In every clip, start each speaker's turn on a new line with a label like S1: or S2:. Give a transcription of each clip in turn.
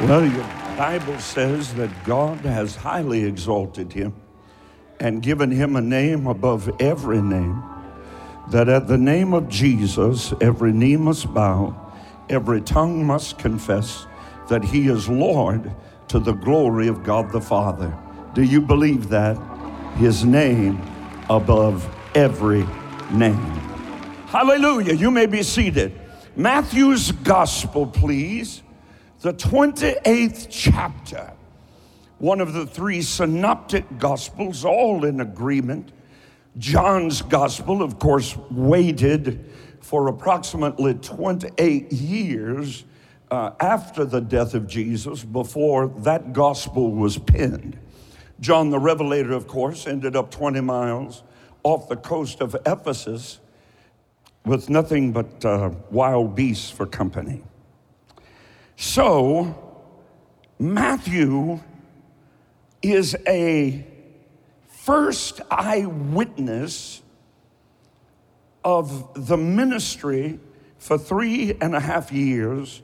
S1: Well, your Bible says that God has highly exalted him and given him a name above every name, that at the name of Jesus, every knee must bow, every tongue must confess that he is Lord to the glory of God the Father. Do you believe that? His name above every name. Hallelujah. You may be seated. Matthew's gospel, please the 28th chapter, one of the three synoptic gospels, all in agreement. John's gospel, of course, waited for approximately 28 years uh, after the death of Jesus before that gospel was penned. John the Revelator, of course, ended up 20 miles off the coast of Ephesus with nothing but uh, wild beasts for company. So, Matthew is a first eyewitness of the ministry for three and a half years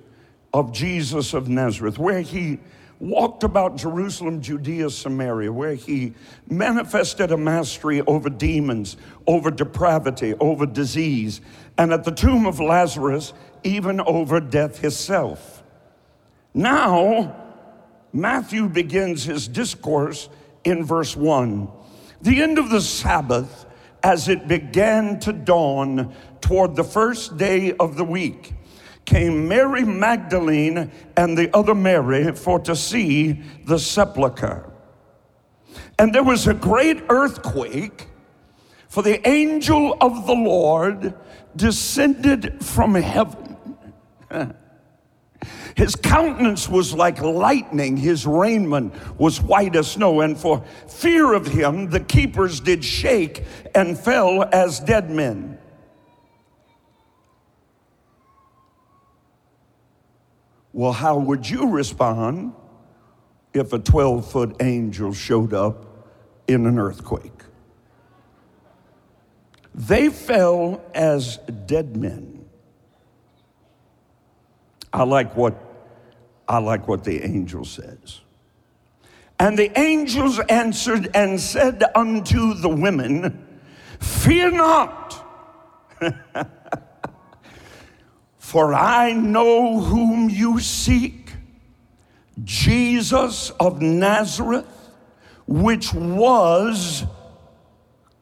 S1: of Jesus of Nazareth, where he walked about Jerusalem, Judea, Samaria, where he manifested a mastery over demons, over depravity, over disease, and at the tomb of Lazarus, even over death itself. Now, Matthew begins his discourse in verse 1. The end of the Sabbath, as it began to dawn toward the first day of the week, came Mary Magdalene and the other Mary for to see the sepulchre. And there was a great earthquake, for the angel of the Lord descended from heaven. His countenance was like lightning, his raiment was white as snow, and for fear of him, the keepers did shake and fell as dead men. Well, how would you respond if a 12 foot angel showed up in an earthquake? They fell as dead men. I like what I like what the angel says. And the angels answered and said unto the women, Fear not, for I know whom you seek, Jesus of Nazareth, which was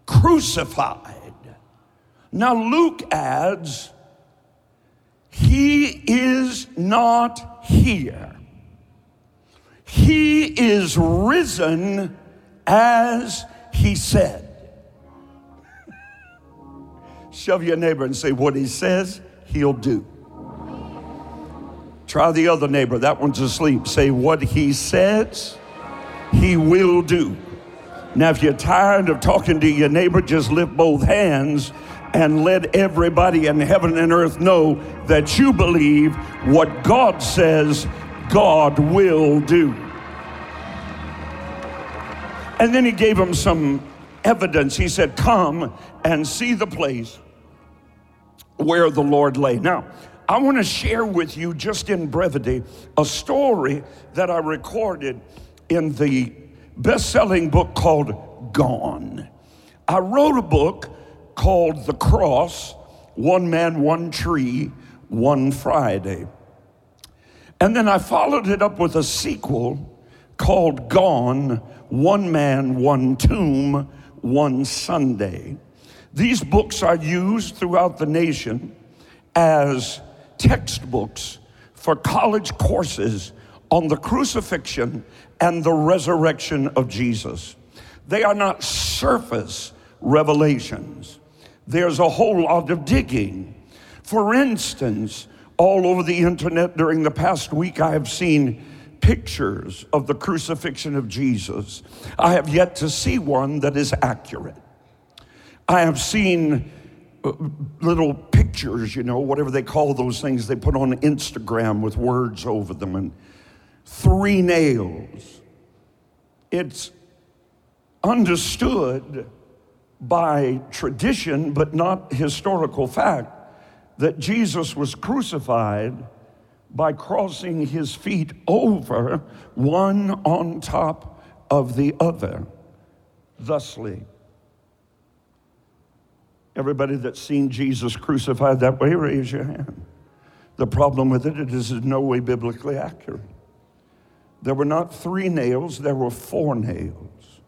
S1: crucified. Now, Luke adds, he is not here. He is risen as he said. Shove your neighbor and say, What he says, he'll do. Try the other neighbor, that one's asleep. Say, What he says, he will do. Now, if you're tired of talking to your neighbor, just lift both hands and let everybody in heaven and earth know that you believe what God says God will do. And then he gave him some evidence. He said, Come and see the place where the Lord lay. Now, I want to share with you, just in brevity, a story that I recorded in the best selling book called Gone. I wrote a book called The Cross One Man, One Tree, One Friday. And then I followed it up with a sequel called Gone One Man, One Tomb, One Sunday. These books are used throughout the nation as textbooks for college courses on the crucifixion and the resurrection of Jesus. They are not surface revelations there's a whole lot of digging. For instance, all over the internet during the past week, I have seen pictures of the crucifixion of Jesus. I have yet to see one that is accurate. I have seen uh, little pictures, you know, whatever they call those things they put on Instagram with words over them and three nails. It's understood by tradition, but not historical fact, that Jesus was crucified by crossing his feet over one on top of the other, thusly. Everybody that's seen Jesus crucified that way, raise your hand. The problem with it, is in no way biblically accurate. There were not three nails, there were four nails.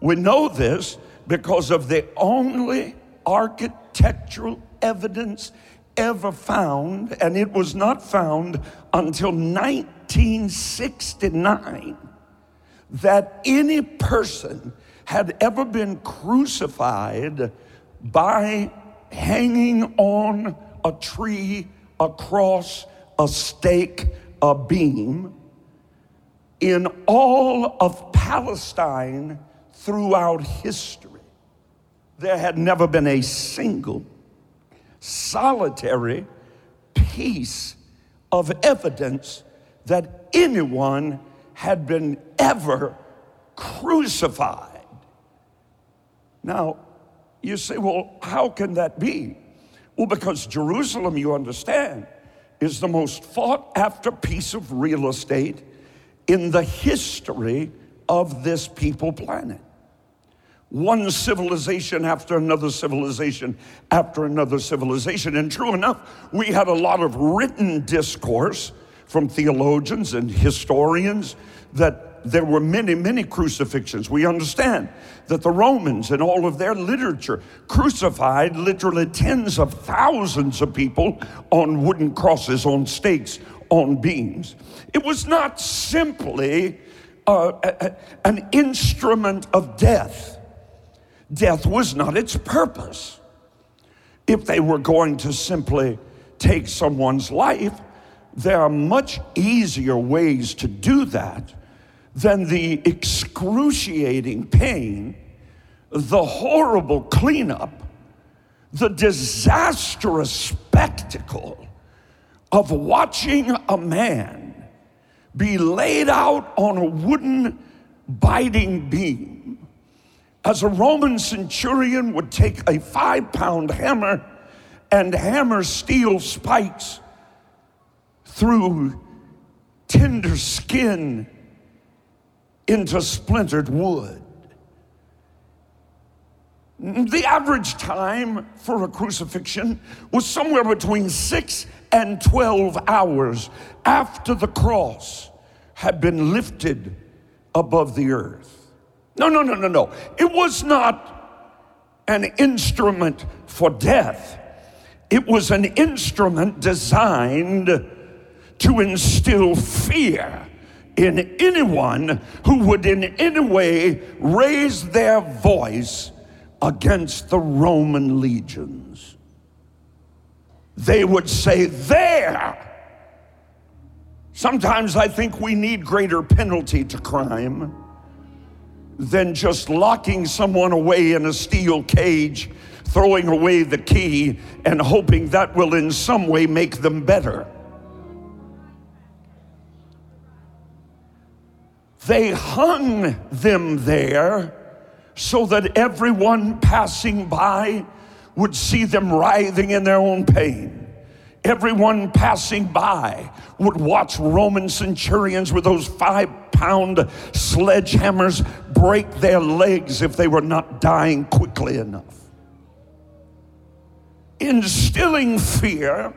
S1: We know this because of the only architectural evidence ever found, and it was not found until 1969, that any person had ever been crucified by hanging on a tree, a cross, a stake, a beam in all of Palestine throughout history. There had never been a single solitary piece of evidence that anyone had been ever crucified. Now, you say, well, how can that be? Well, because Jerusalem, you understand, is the most fought after piece of real estate in the history of this people planet one civilization after another civilization after another civilization. And true enough, we had a lot of written discourse from theologians and historians that there were many, many crucifixions. We understand that the Romans and all of their literature crucified literally tens of thousands of people on wooden crosses, on stakes, on beams. It was not simply uh, a, a, an instrument of death Death was not its purpose. If they were going to simply take someone's life, there are much easier ways to do that than the excruciating pain, the horrible cleanup, the disastrous spectacle of watching a man be laid out on a wooden biting beam as a Roman centurion would take a five pound hammer and hammer steel spikes through tender skin into splintered wood. The average time for a crucifixion was somewhere between six and 12 hours after the cross had been lifted above the earth. No, no, no, no, no. It was not an instrument for death, it was an instrument designed to instill fear in anyone who would in any way raise their voice against the Roman legions. They would say, There! Sometimes I think we need greater penalty to crime than just locking someone away in a steel cage, throwing away the key, and hoping that will in some way make them better. They hung them there so that everyone passing by would see them writhing in their own pain. Everyone passing by would watch Roman centurions with those five pound sledgehammers break their legs if they were not dying quickly enough. Instilling fear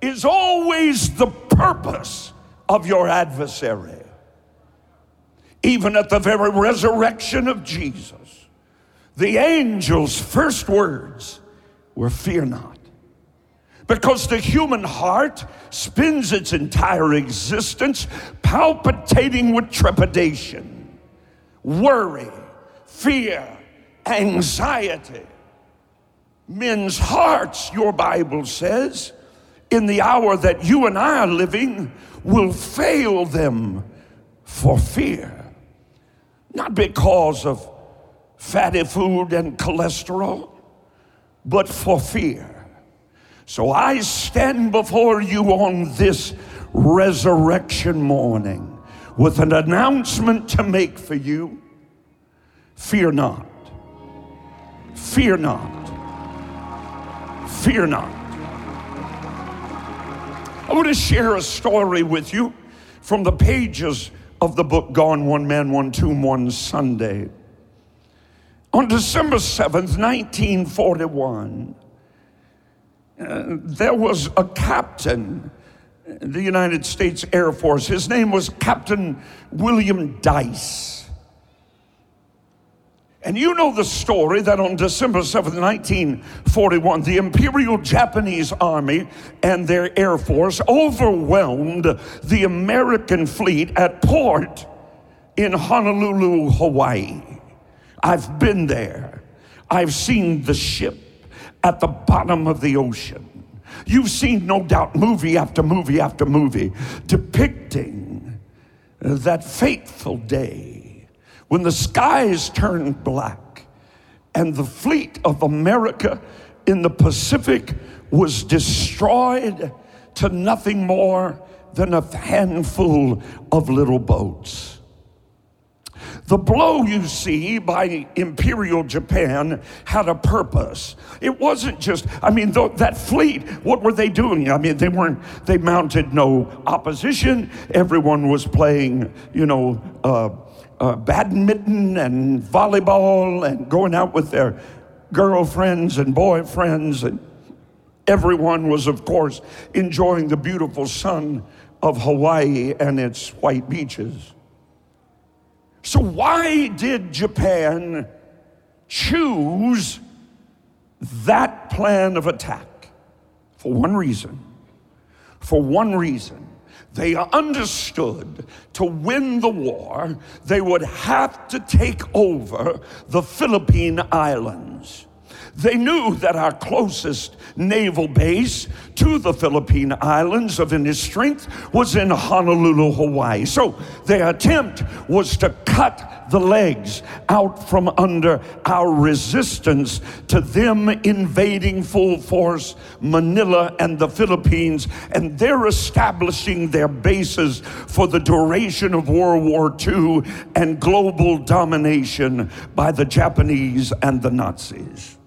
S1: is always the purpose of your adversary. Even at the very resurrection of Jesus, the angel's first words were, Fear not. Because the human heart spends its entire existence palpitating with trepidation, worry, fear, anxiety. Men's hearts, your Bible says, in the hour that you and I are living, will fail them for fear. Not because of fatty food and cholesterol, but for fear. So I stand before you on this resurrection morning with an announcement to make for you. Fear not. Fear not. Fear not. I want to share a story with you from the pages of the book Gone One Man, One Tomb, One Sunday. On December 7th, 1941, uh, there was a captain in the United States Air Force. His name was Captain William Dyess. And you know the story that on December 7th, 1941, the Imperial Japanese Army and their Air Force overwhelmed the American fleet at port in Honolulu, Hawaii. I've been there. I've seen the ship at the bottom of the ocean. You've seen, no doubt, movie after movie after movie depicting that fateful day when the skies turned black and the fleet of America in the Pacific was destroyed to nothing more than a handful of little boats. The blow you see by Imperial Japan had a purpose. It wasn't just, I mean, th- that fleet, what were they doing? I mean, they weren't, they mounted no opposition. Everyone was playing, you know, uh, uh, badminton and volleyball and going out with their girlfriends and boyfriends. And everyone was, of course, enjoying the beautiful sun of Hawaii and its white beaches. So, why did Japan choose that plan of attack? For one reason. For one reason they understood to win the war, they would have to take over the Philippine Islands. They knew that our closest naval base to the Philippine Islands of any strength was in Honolulu, Hawaii. So their attempt was to cut the legs out from under our resistance to them invading full force Manila and the Philippines, and they're establishing their bases for the duration of World War II and global domination by the Japanese and the Nazis.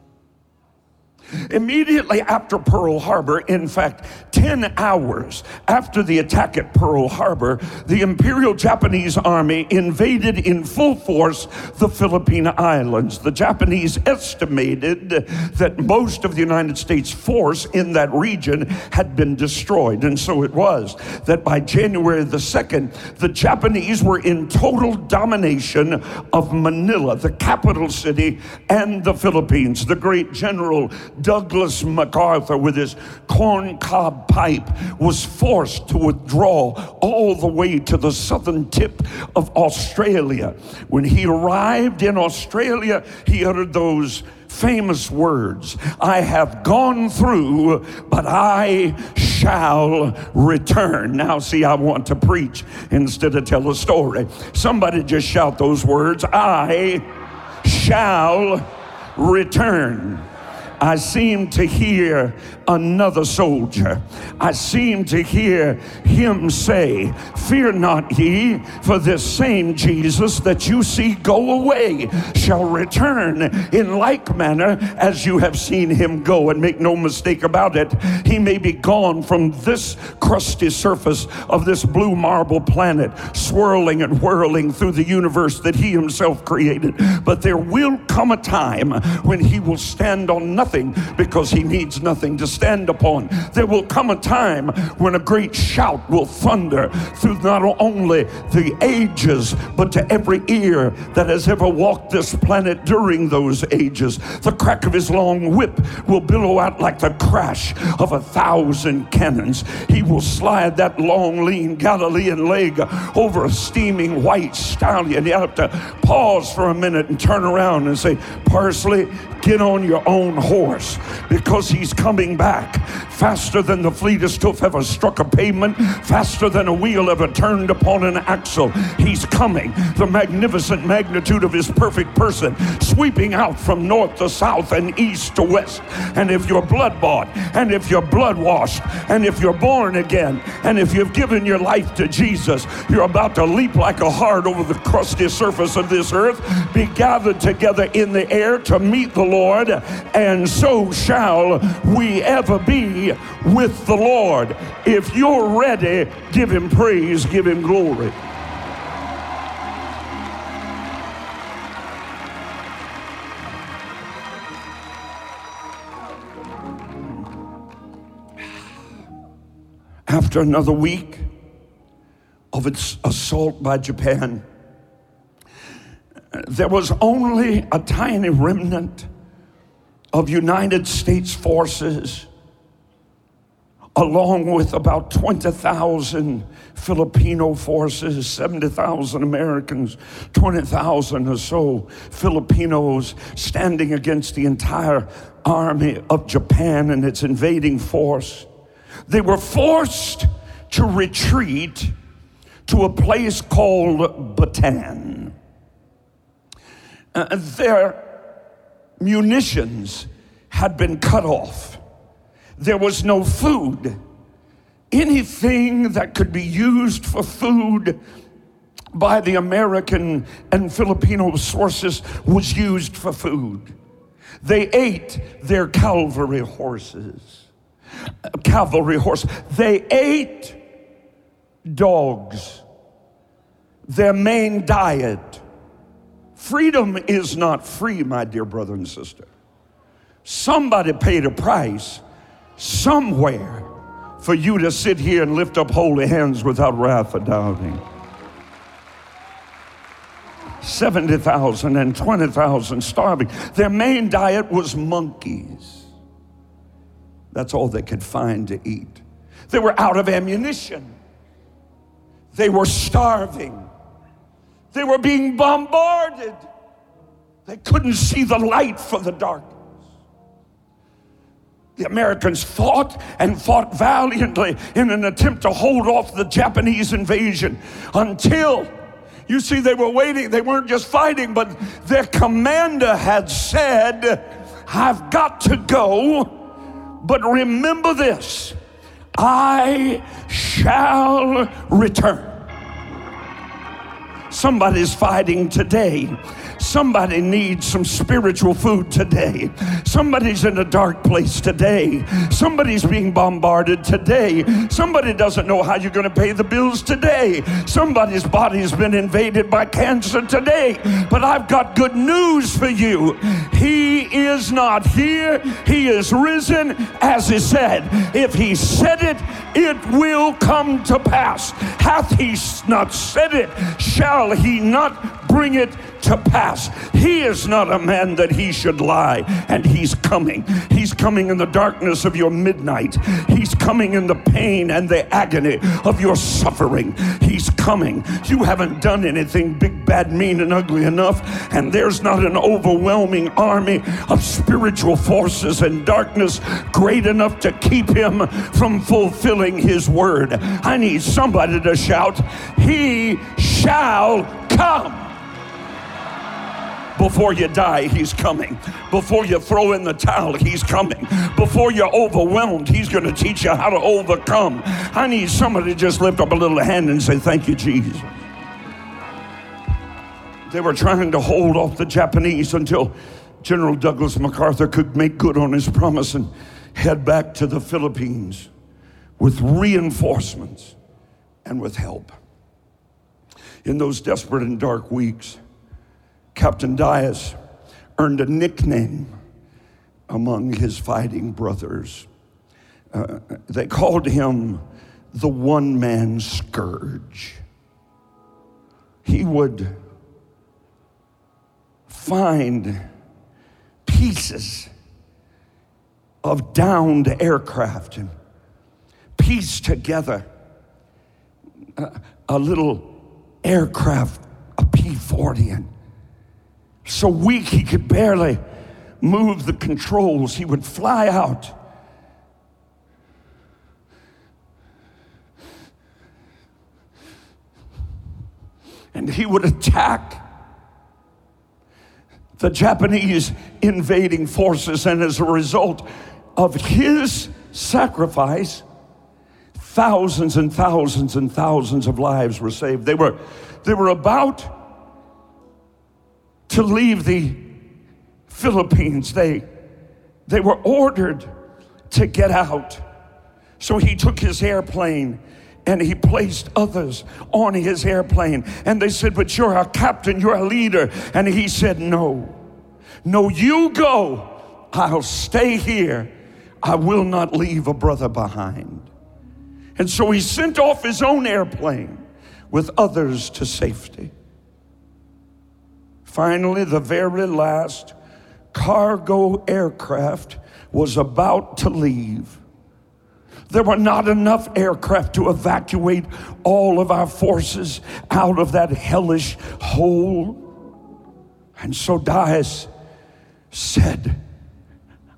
S1: Immediately after Pearl Harbor, in fact, 10 hours after the attack at Pearl Harbor, the Imperial Japanese Army invaded in full force the Philippine Islands. The Japanese estimated that most of the United States force in that region had been destroyed. And so it was that by January the 2nd, the Japanese were in total domination of Manila, the capital city, and the Philippines. The great general Douglas MacArthur, with his corncob pipe, was forced to withdraw all the way to the southern tip of Australia. When he arrived in Australia, he uttered those famous words I have gone through, but I shall return. Now, see, I want to preach instead of tell a story. Somebody just shout those words I shall return. I seem to hear another soldier. I seem to hear him say, Fear not ye, for this same Jesus that you see go away shall return in like manner as you have seen him go. And make no mistake about it, he may be gone from this crusty surface of this blue marble planet, swirling and whirling through the universe that he himself created. But there will come a time when he will stand on nothing nothing because he needs nothing to stand upon. There will come a time when a great shout will thunder through not only the ages, but to every ear that has ever walked this planet during those ages. The crack of his long whip will billow out like the crash of a thousand cannons. He will slide that long, lean Galilean leg over a steaming white stallion. You have to pause for a minute and turn around and say, Parsley, get on your own horse because he's coming back faster than the fleetest hoof ever struck a pavement, faster than a wheel ever turned upon an axle. He's coming. The magnificent magnitude of his perfect person sweeping out from north to south and east to west. And if you're blood bought, and if you're blood washed, and if you're born again, and if you've given your life to Jesus, you're about to leap like a hart over the crusty surface of this earth, be gathered together in the air to meet the Lord and and so shall we ever be with the Lord. If you're ready, give him praise, give him glory. After another week of its assault by Japan, there was only a tiny remnant of United States forces, along with about 20,000 Filipino forces, 70,000 Americans, 20,000 or so Filipinos standing against the entire army of Japan and its invading force. They were forced to retreat to a place called Bataan. Uh, their munitions had been cut off. There was no food. Anything that could be used for food by the American and Filipino sources was used for food. They ate their cavalry horses. Cavalry horse. They ate dogs. Their main diet Freedom is not free, my dear brother and sister. Somebody paid a price somewhere for you to sit here and lift up holy hands without wrath or doubting. 70,000 and 20,000 starving. Their main diet was monkeys. That's all they could find to eat. They were out of ammunition. They were starving. They were being bombarded. They couldn't see the light for the darkness. The Americans fought and fought valiantly in an attempt to hold off the Japanese invasion until, you see, they were waiting. They weren't just fighting, but their commander had said, I've got to go, but remember this I shall return. Somebody's fighting today. Somebody needs some spiritual food today. Somebody's in a dark place today. Somebody's being bombarded today. Somebody doesn't know how you're going to pay the bills today. Somebody's body's been invaded by cancer today. But I've got good news for you. He is not here. He is risen, as he said. If he said it, it will come to pass. Hath he not said it, shall he not bring it to pass. He is not a man that he should lie, and he's coming. He's coming in the darkness of your midnight. He's coming in the pain and the agony of your suffering. He's coming. You haven't done anything big, bad, mean, and ugly enough, and there's not an overwhelming army of spiritual forces and darkness great enough to keep him from fulfilling his word. I need somebody to shout, He shall come. Before you die, He's coming. Before you throw in the towel, He's coming. Before you're overwhelmed, He's going to teach you how to overcome. I need somebody to just lift up a little hand and say, Thank you, Jesus. They were trying to hold off the Japanese until General Douglas MacArthur could make good on his promise and head back to the Philippines with reinforcements and with help. In those desperate and dark weeks, Captain Dyess earned a nickname among his fighting brothers. Uh, they called him the one man scourge. He would find pieces of downed aircraft and piece together a, a little aircraft, a P 40, and so weak he could barely move the controls. He would fly out. And he would attack the Japanese invading forces. And as a result of his sacrifice, thousands and thousands and thousands of lives were saved. They were, they were about to leave the Philippines, they They were ordered to get out. So he took his airplane and he placed others on his airplane. And they said, But you're a captain, you're a leader. And he said, No, no, you go. I'll stay here. I will not leave a brother behind. And so he sent off his own airplane with others to safety. Finally, the very last cargo aircraft was about to leave. There were not enough aircraft to evacuate all of our forces out of that hellish hole. And so Dyess said,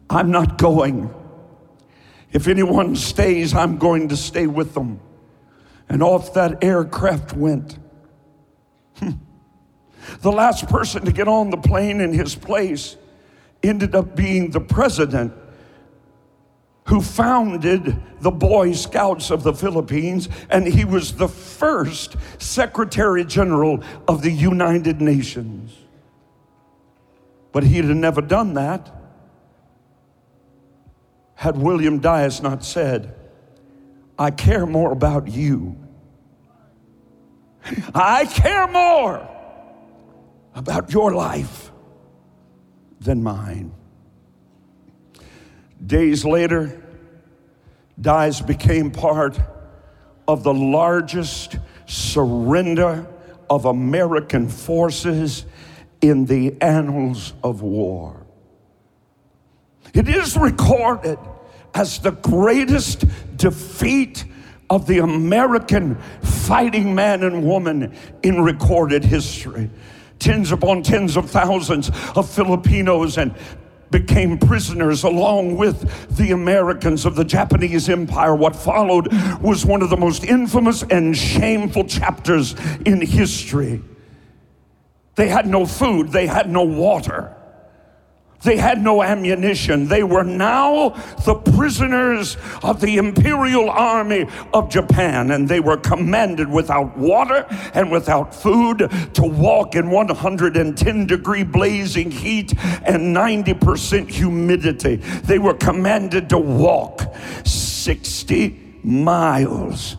S1: I'm not going. If anyone stays, I'm going to stay with them. And off that aircraft went. Hmm. The last person to get on the plane in his place ended up being the president who founded the Boy Scouts of the Philippines, and he was the first Secretary General of the United Nations. But he'd have never done that had William Dyess not said, I care more about you. I care more about your life than mine. Days later, Dyess became part of the largest surrender of American forces in the annals of war. It is recorded as the greatest defeat of the American fighting man and woman in recorded history. Tens upon tens of thousands of Filipinos and became prisoners along with the Americans of the Japanese Empire. What followed was one of the most infamous and shameful chapters in history. They had no food, they had no water. They had no ammunition. They were now the prisoners of the Imperial Army of Japan, and they were commanded without water and without food to walk in 110 degree blazing heat and 90% humidity. They were commanded to walk 60 miles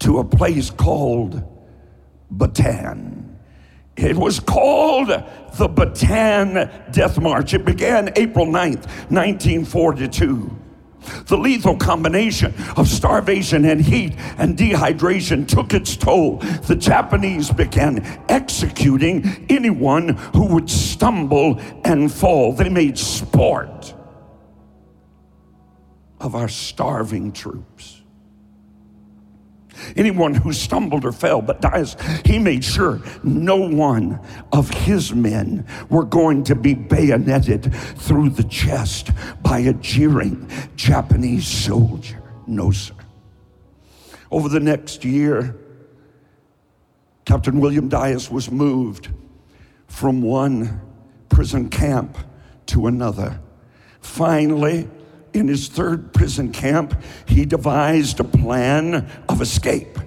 S1: to a place called Bataan. It was called the Bataan Death March. It began April 9th, 1942. The lethal combination of starvation and heat and dehydration took its toll. The Japanese began executing anyone who would stumble and fall. They made sport of our starving troops. Anyone who stumbled or fell, but Dyess, he made sure no one of his men were going to be bayoneted through the chest by a jeering Japanese soldier. No, sir. Over the next year, Captain William Dyess was moved from one prison camp to another. Finally, in his third prison camp, he devised a plan of escape.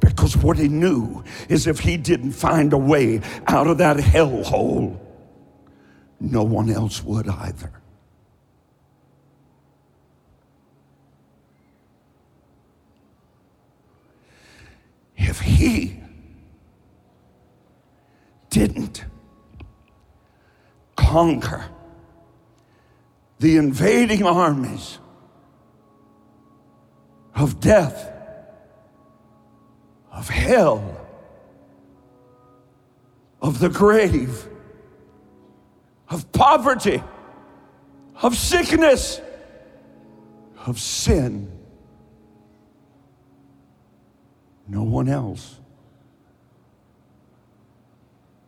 S1: Because what he knew is if he didn't find a way out of that hellhole, no one else would either. If he didn't conquer the invading armies of death, of hell, of the grave, of poverty, of sickness, of sin. No one else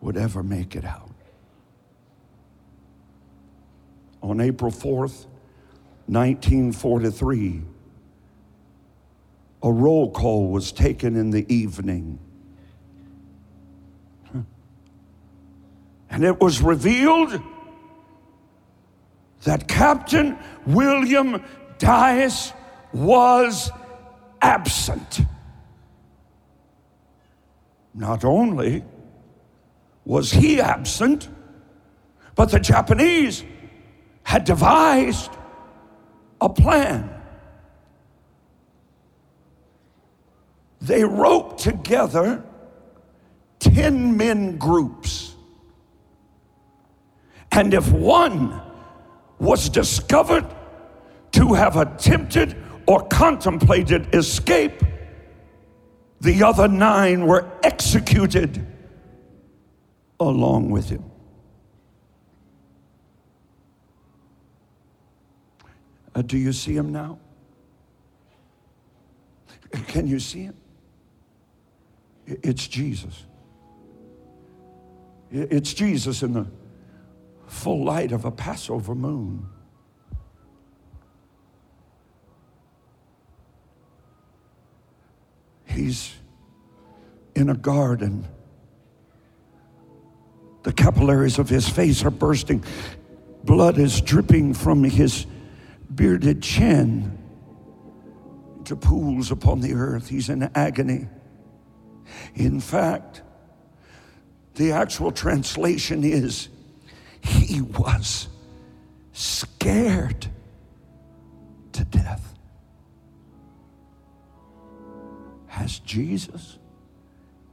S1: would ever make it out on April 4th, 1943, a roll call was taken in the evening. And it was revealed that Captain William Dyess was absent. Not only was he absent, but the Japanese had devised a plan. They roped together 10 men groups. And if one was discovered to have attempted or contemplated escape, the other nine were executed along with him. Uh, do you see him now? Can you see him? It's Jesus. It's Jesus in the full light of a Passover moon. He's in a garden. The capillaries of his face are bursting. Blood is dripping from his bearded chin into pools upon the earth. He's in agony. In fact, the actual translation is he was scared to death. Has Jesus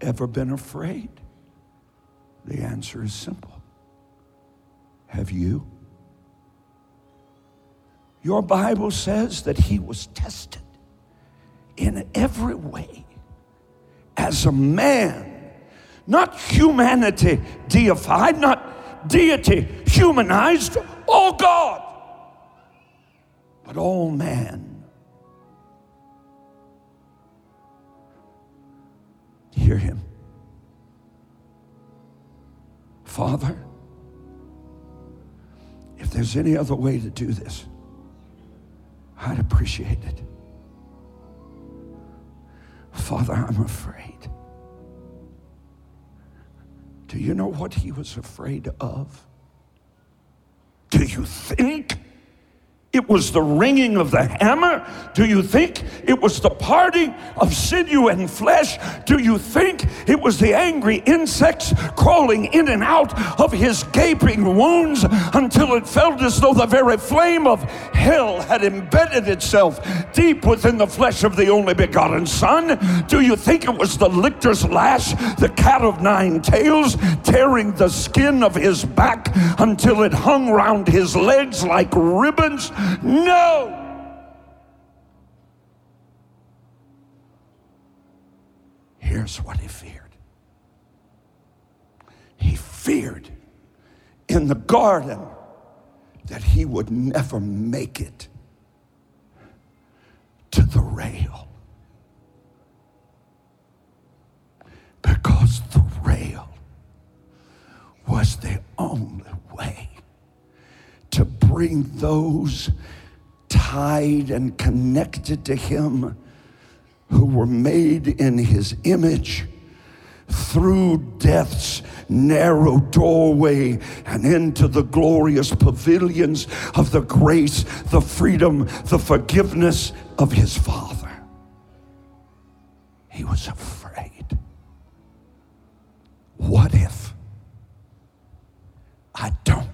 S1: ever been afraid? The answer is simple. Have you? Your Bible says that he was tested in every way as a man, not humanity deified, not deity humanized, all God, but all man. Hear him. Father, if there's any other way to do this, I'd appreciate it. Father, I'm afraid. Do you know what he was afraid of? Do you think it was the ringing of the hammer? Do you think it was the parting of sinew and flesh? Do you think it was the angry insects crawling in and out of his gaping wounds until it felt as though the very flame of hell had embedded itself deep within the flesh of the only begotten Son? Do you think it was the lictor's lash, the cat of nine tails, tearing the skin of his back until it hung round his legs like ribbons? No. Here's what he feared he feared in the garden that he would never make it to the rail. Because the rail was the only way to bring those tied and connected to Him who were made in His image through death's narrow doorway and into the glorious pavilions of the grace, the freedom, the forgiveness of His Father. He was afraid. What if I don't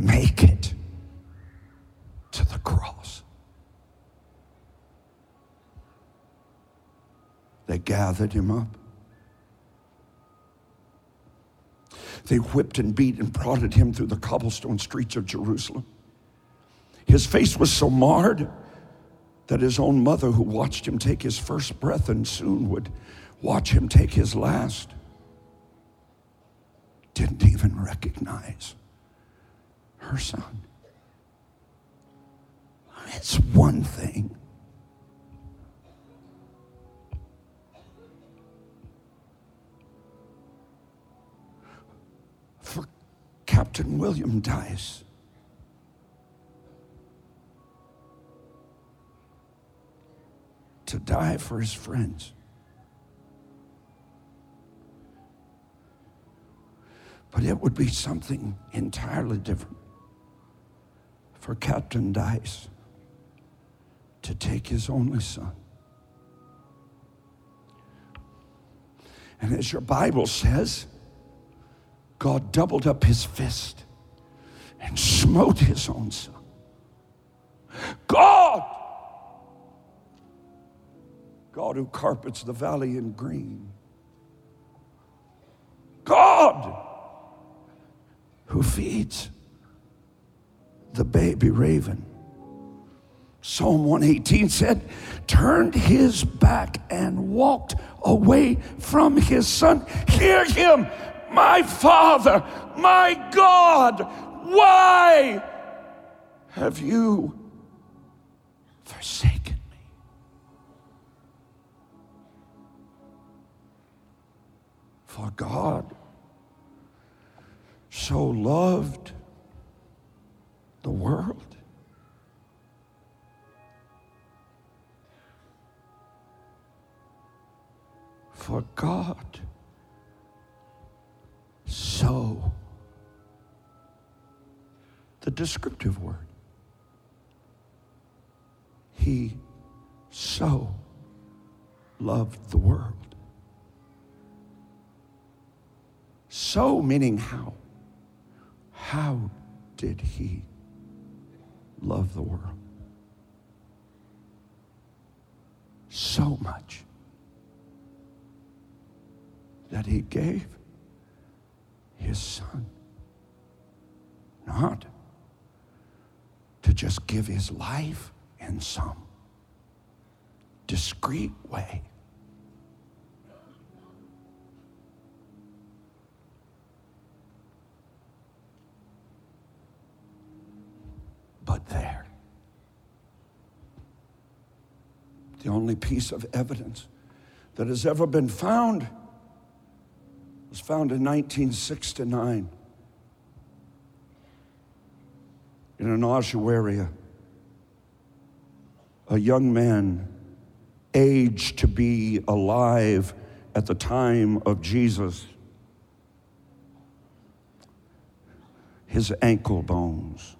S1: make it to the cross. They gathered him up. They whipped and beat and prodded him through the cobblestone streets of Jerusalem. His face was so marred that his own mother, who watched him take his first breath and soon would watch him take his last, didn't even recognize her son. It's one thing. Captain William Dyess. To die for his friends. But it would be something entirely different for Captain Dyess to take his only son. And as your Bible says, God doubled up his fist and smote his own son. God, God who carpets the valley in green, God who feeds the baby raven. Psalm 118 said, turned his back and walked away from his son. Hear him, my father, my God, why have you forsaken me? For God so loved the world. For God so, the descriptive word, He so loved the world. So meaning how? How did He love the world? So much that He gave His Son. Not to just give His life in some discreet way. But there, the only piece of evidence that has ever been found was found in 1969 in an ossuary. A young man, aged to be alive at the time of Jesus, his ankle bones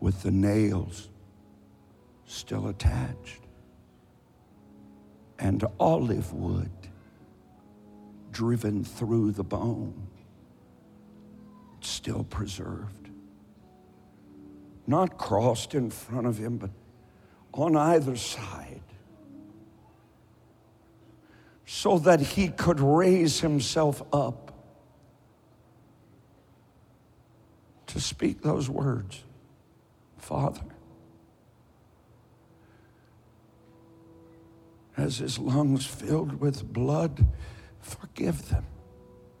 S1: with the nails still attached and olive wood driven through the bone, still preserved. Not crossed in front of him, but on either side, so that he could raise himself up to speak those words Father. As his lungs filled with blood, Forgive them.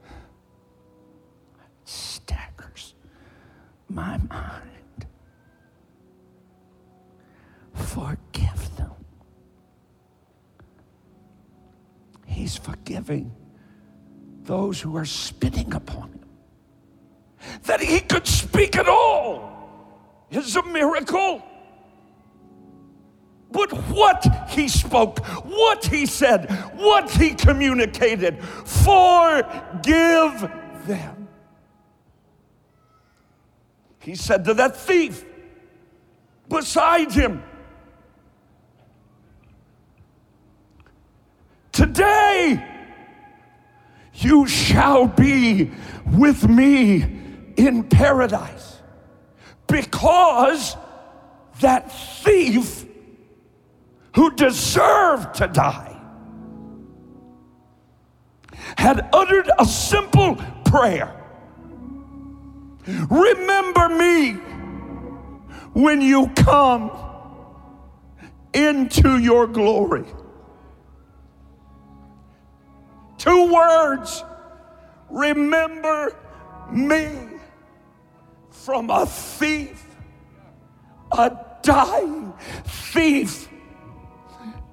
S1: It Staggers my mind. Forgive them. He's forgiving those who are spitting upon him. That he could speak at all is a miracle. But what he spoke, what he said, what he communicated, forgive them. He said to that thief beside him, Today you shall be with me in paradise because that thief who deserved to die, had uttered a simple prayer Remember me when you come into your glory. Two words remember me from a thief, a dying thief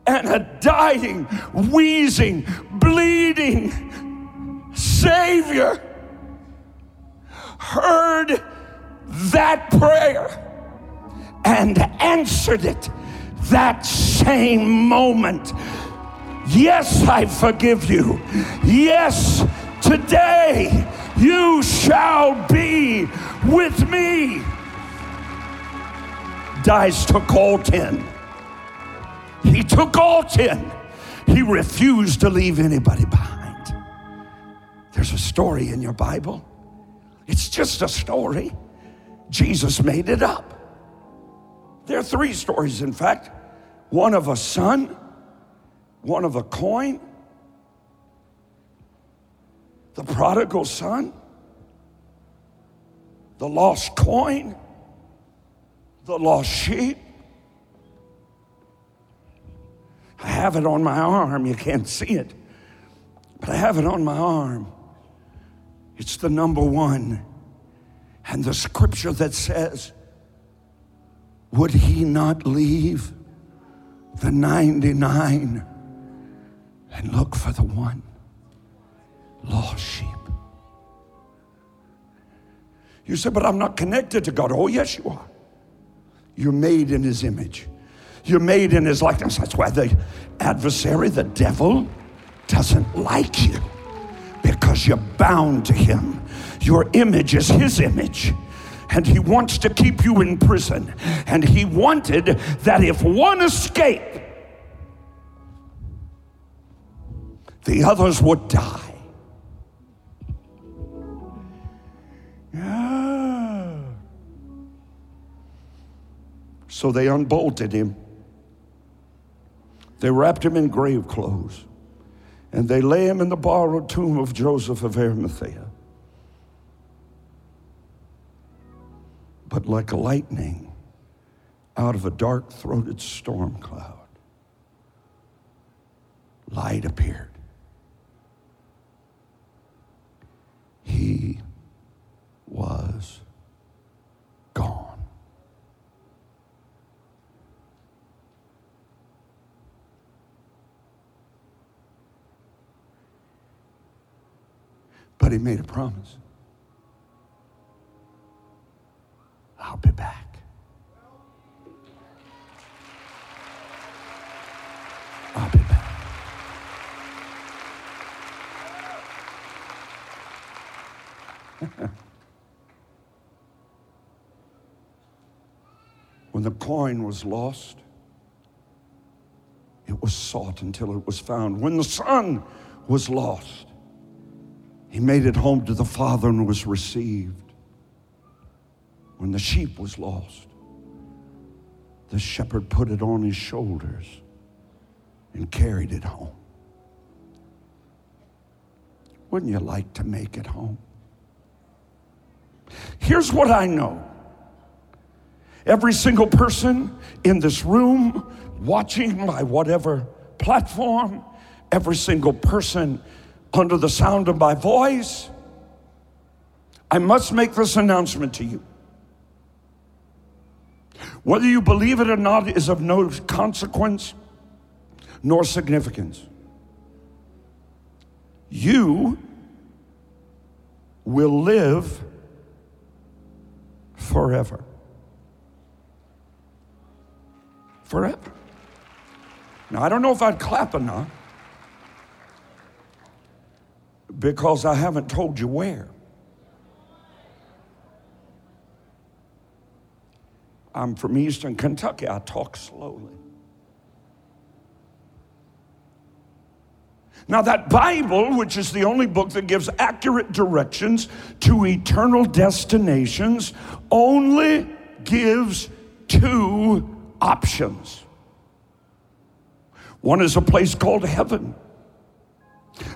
S1: and a dying, wheezing, bleeding Savior heard that prayer and answered it that same moment. Yes, I forgive you. Yes, today you shall be with me. Dyess took all ten. He took all 10. He refused to leave anybody behind. There's a story in your Bible. It's just a story. Jesus made it up. There are three stories, in fact one of a son, one of a coin, the prodigal son, the lost coin, the lost sheep. I have it on my arm. You can't see it, but I have it on my arm. It's the number one. And the scripture that says, Would he not leave the 99 and look for the one lost sheep? You say, But I'm not connected to God. Oh, yes, you are. You're made in his image. You're made in his likeness. That's why the adversary, the devil, doesn't like you because you're bound to him. Your image is his image. And he wants to keep you in prison. And he wanted that if one escaped, the others would die. Yeah. So they unbolted him. They wrapped him in grave clothes and they lay him in the borrowed tomb of Joseph of Arimathea. But like lightning out of a dark throated storm cloud, light appeared. He was gone. But he made a promise. I'll be back. I'll be back. when the coin was lost, it was sought until it was found. When the son was lost, he made it home to the Father and was received. When the sheep was lost, the shepherd put it on his shoulders and carried it home. Wouldn't you like to make it home? Here's what I know every single person in this room, watching by whatever platform, every single person under the sound of my voice, I must make this announcement to you. Whether you believe it or not is of no consequence nor significance. You will live forever. Forever. Now, I don't know if I'd clap or not because I haven't told you where. I'm from Eastern Kentucky. I talk slowly. Now, that Bible, which is the only book that gives accurate directions to eternal destinations, only gives two options. One is a place called heaven.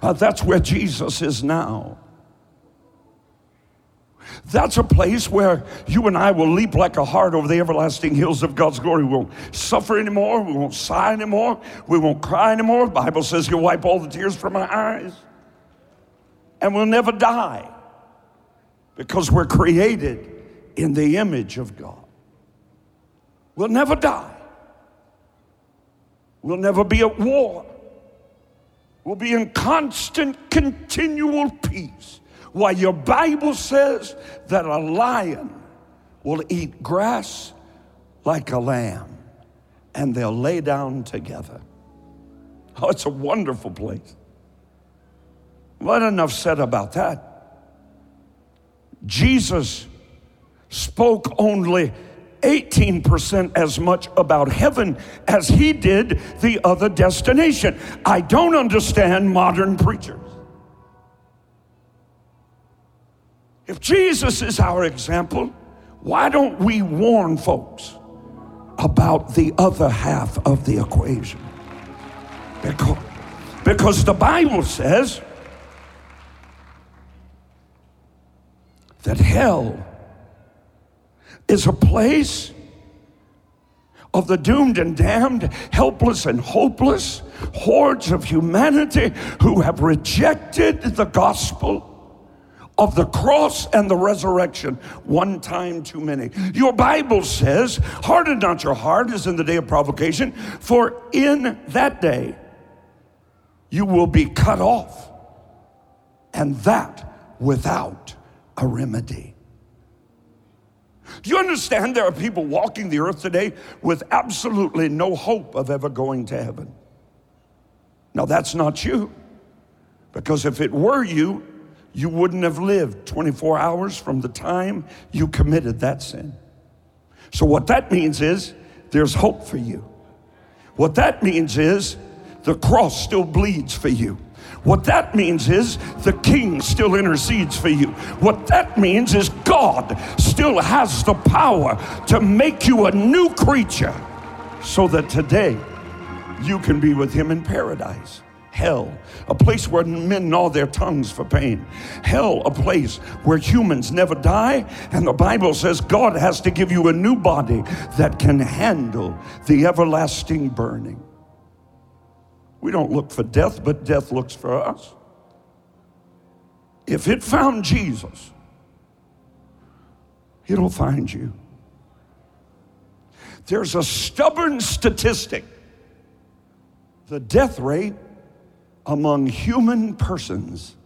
S1: Uh, that's where Jesus is now. That's a place where you and I will leap like a hart over the everlasting hills of God's glory. We won't suffer anymore. We won't sigh anymore. We won't cry anymore. The Bible says He'll wipe all the tears from our eyes. And we'll never die because we're created in the image of God. We'll never die. We'll never be at war. We'll be in constant, continual peace. Why, your Bible says that a lion will eat grass like a lamb and they'll lay down together. Oh, it's a wonderful place. What enough said about that. Jesus spoke only 18% as much about heaven as he did the other destination. I don't understand modern preachers. If Jesus is our example, why don't we warn folks about the other half of the equation? Because, because the Bible says that hell is a place of the doomed and damned, helpless and hopeless, hordes of humanity who have rejected the gospel of the cross and the resurrection one time too many. Your Bible says, Harden not your heart as in the day of provocation, for in that day you will be cut off, and that without a remedy. Do you understand there are people walking the earth today with absolutely no hope of ever going to heaven? Now, that's not you. Because if it were you, you wouldn't have lived 24 hours from the time you committed that sin. So, what that means is there's hope for you. What that means is the cross still bleeds for you. What that means is the king still intercedes for you. What that means is God still has the power to make you a new creature so that today you can be with him in paradise. Hell, a place where men gnaw their tongues for pain. Hell, a place where humans never die. And the Bible says God has to give you a new body that can handle the everlasting burning. We don't look for death, but death looks for us. If it found Jesus, it'll find you. There's a stubborn statistic the death rate among human persons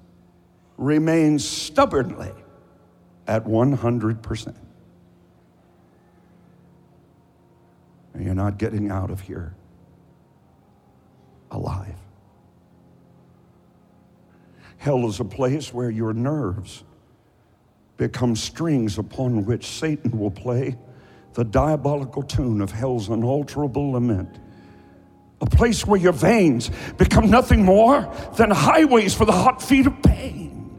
S1: remains stubbornly at 100%. And you're not getting out of here alive. Hell is a place where your nerves become strings upon which Satan will play the diabolical tune of hell's unalterable lament. A place where your veins become nothing more than highways for the hot feet of pain.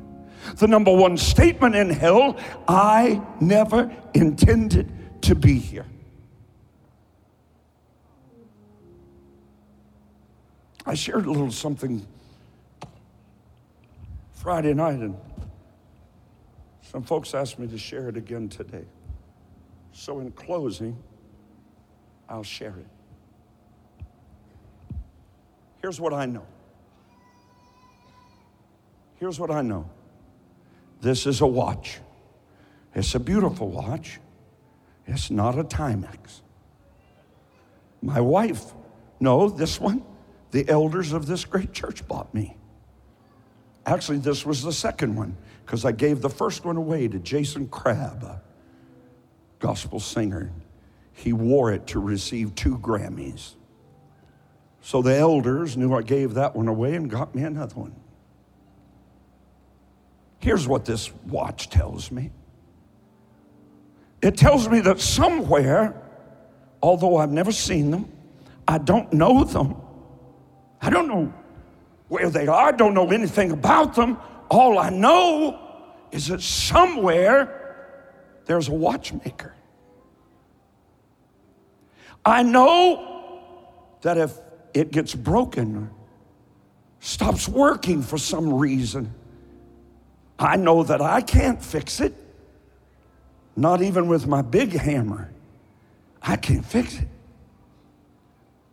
S1: The number one statement in hell I never intended to be here. I shared a little something Friday night, and some folks asked me to share it again today. So, in closing, I'll share it. Here's what I know. Here's what I know. This is a watch. It's a beautiful watch. It's not a Timex. My wife, no, this one the elders of this great church bought me. Actually, this was the second one because I gave the first one away to Jason Crabb, a gospel singer. He wore it to receive two Grammys. So the elders knew I gave that one away and got me another one. Here's what this watch tells me it tells me that somewhere, although I've never seen them, I don't know them, I don't know where they are, I don't know anything about them. All I know is that somewhere there's a watchmaker. I know that if it gets broken, stops working for some reason, I know that I can't fix it, not even with my big hammer. I can't fix it.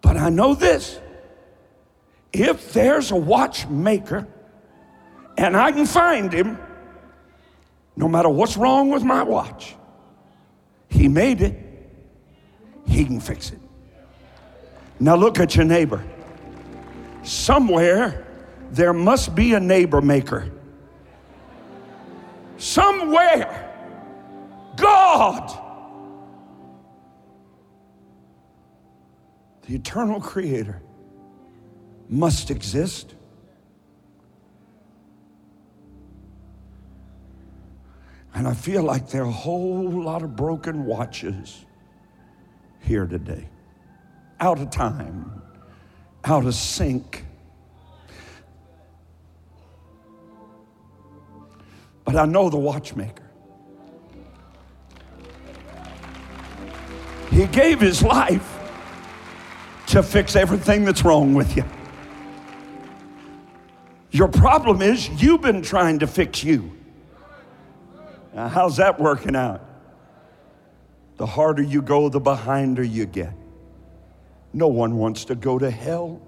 S1: But I know this if there's a watchmaker and I can find him, no matter what's wrong with my watch, he made it, he can fix it. Now look at your neighbor. Somewhere there must be a neighbor maker. Somewhere, God, the eternal creator, must exist. And I feel like there are a whole lot of broken watches here today, out of time, out of sync. but I know the watchmaker. He gave his life to fix everything that's wrong with you. Your problem is you've been trying to fix you. Now, how's that working out? The harder you go, the behinder you get. No one wants to go to hell.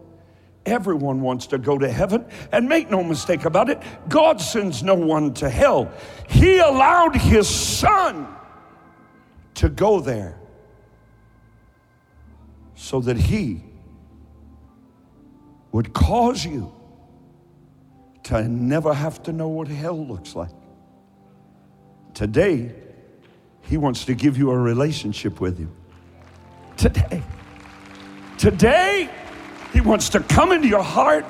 S1: Everyone wants to go to heaven. And make no mistake about it, God sends no one to hell. He allowed His Son to go there so that He would cause you to never have to know what hell looks like. Today, He wants to give you a relationship with you. Today. Today, He wants to come into your heart.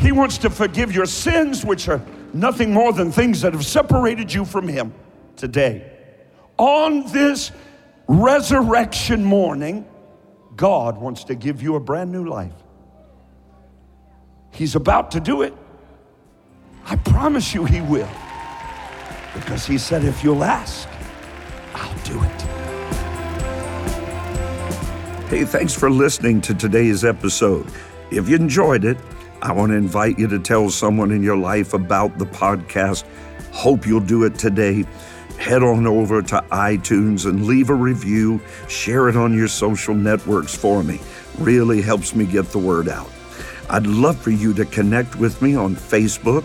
S1: He wants to forgive your sins, which are nothing more than things that have separated you from Him today. On this resurrection morning, God wants to give you a brand new life. He's about to do it. I promise you, He will. Because He said, if you'll ask, I'll do it. Hey, thanks for listening to today's episode. If you enjoyed it, I want to invite you to tell someone in your life about the podcast. Hope you'll do it today. Head on over to iTunes and leave a review. Share it on your social networks for me. Really helps me get the word out. I'd love for you to connect with me on Facebook,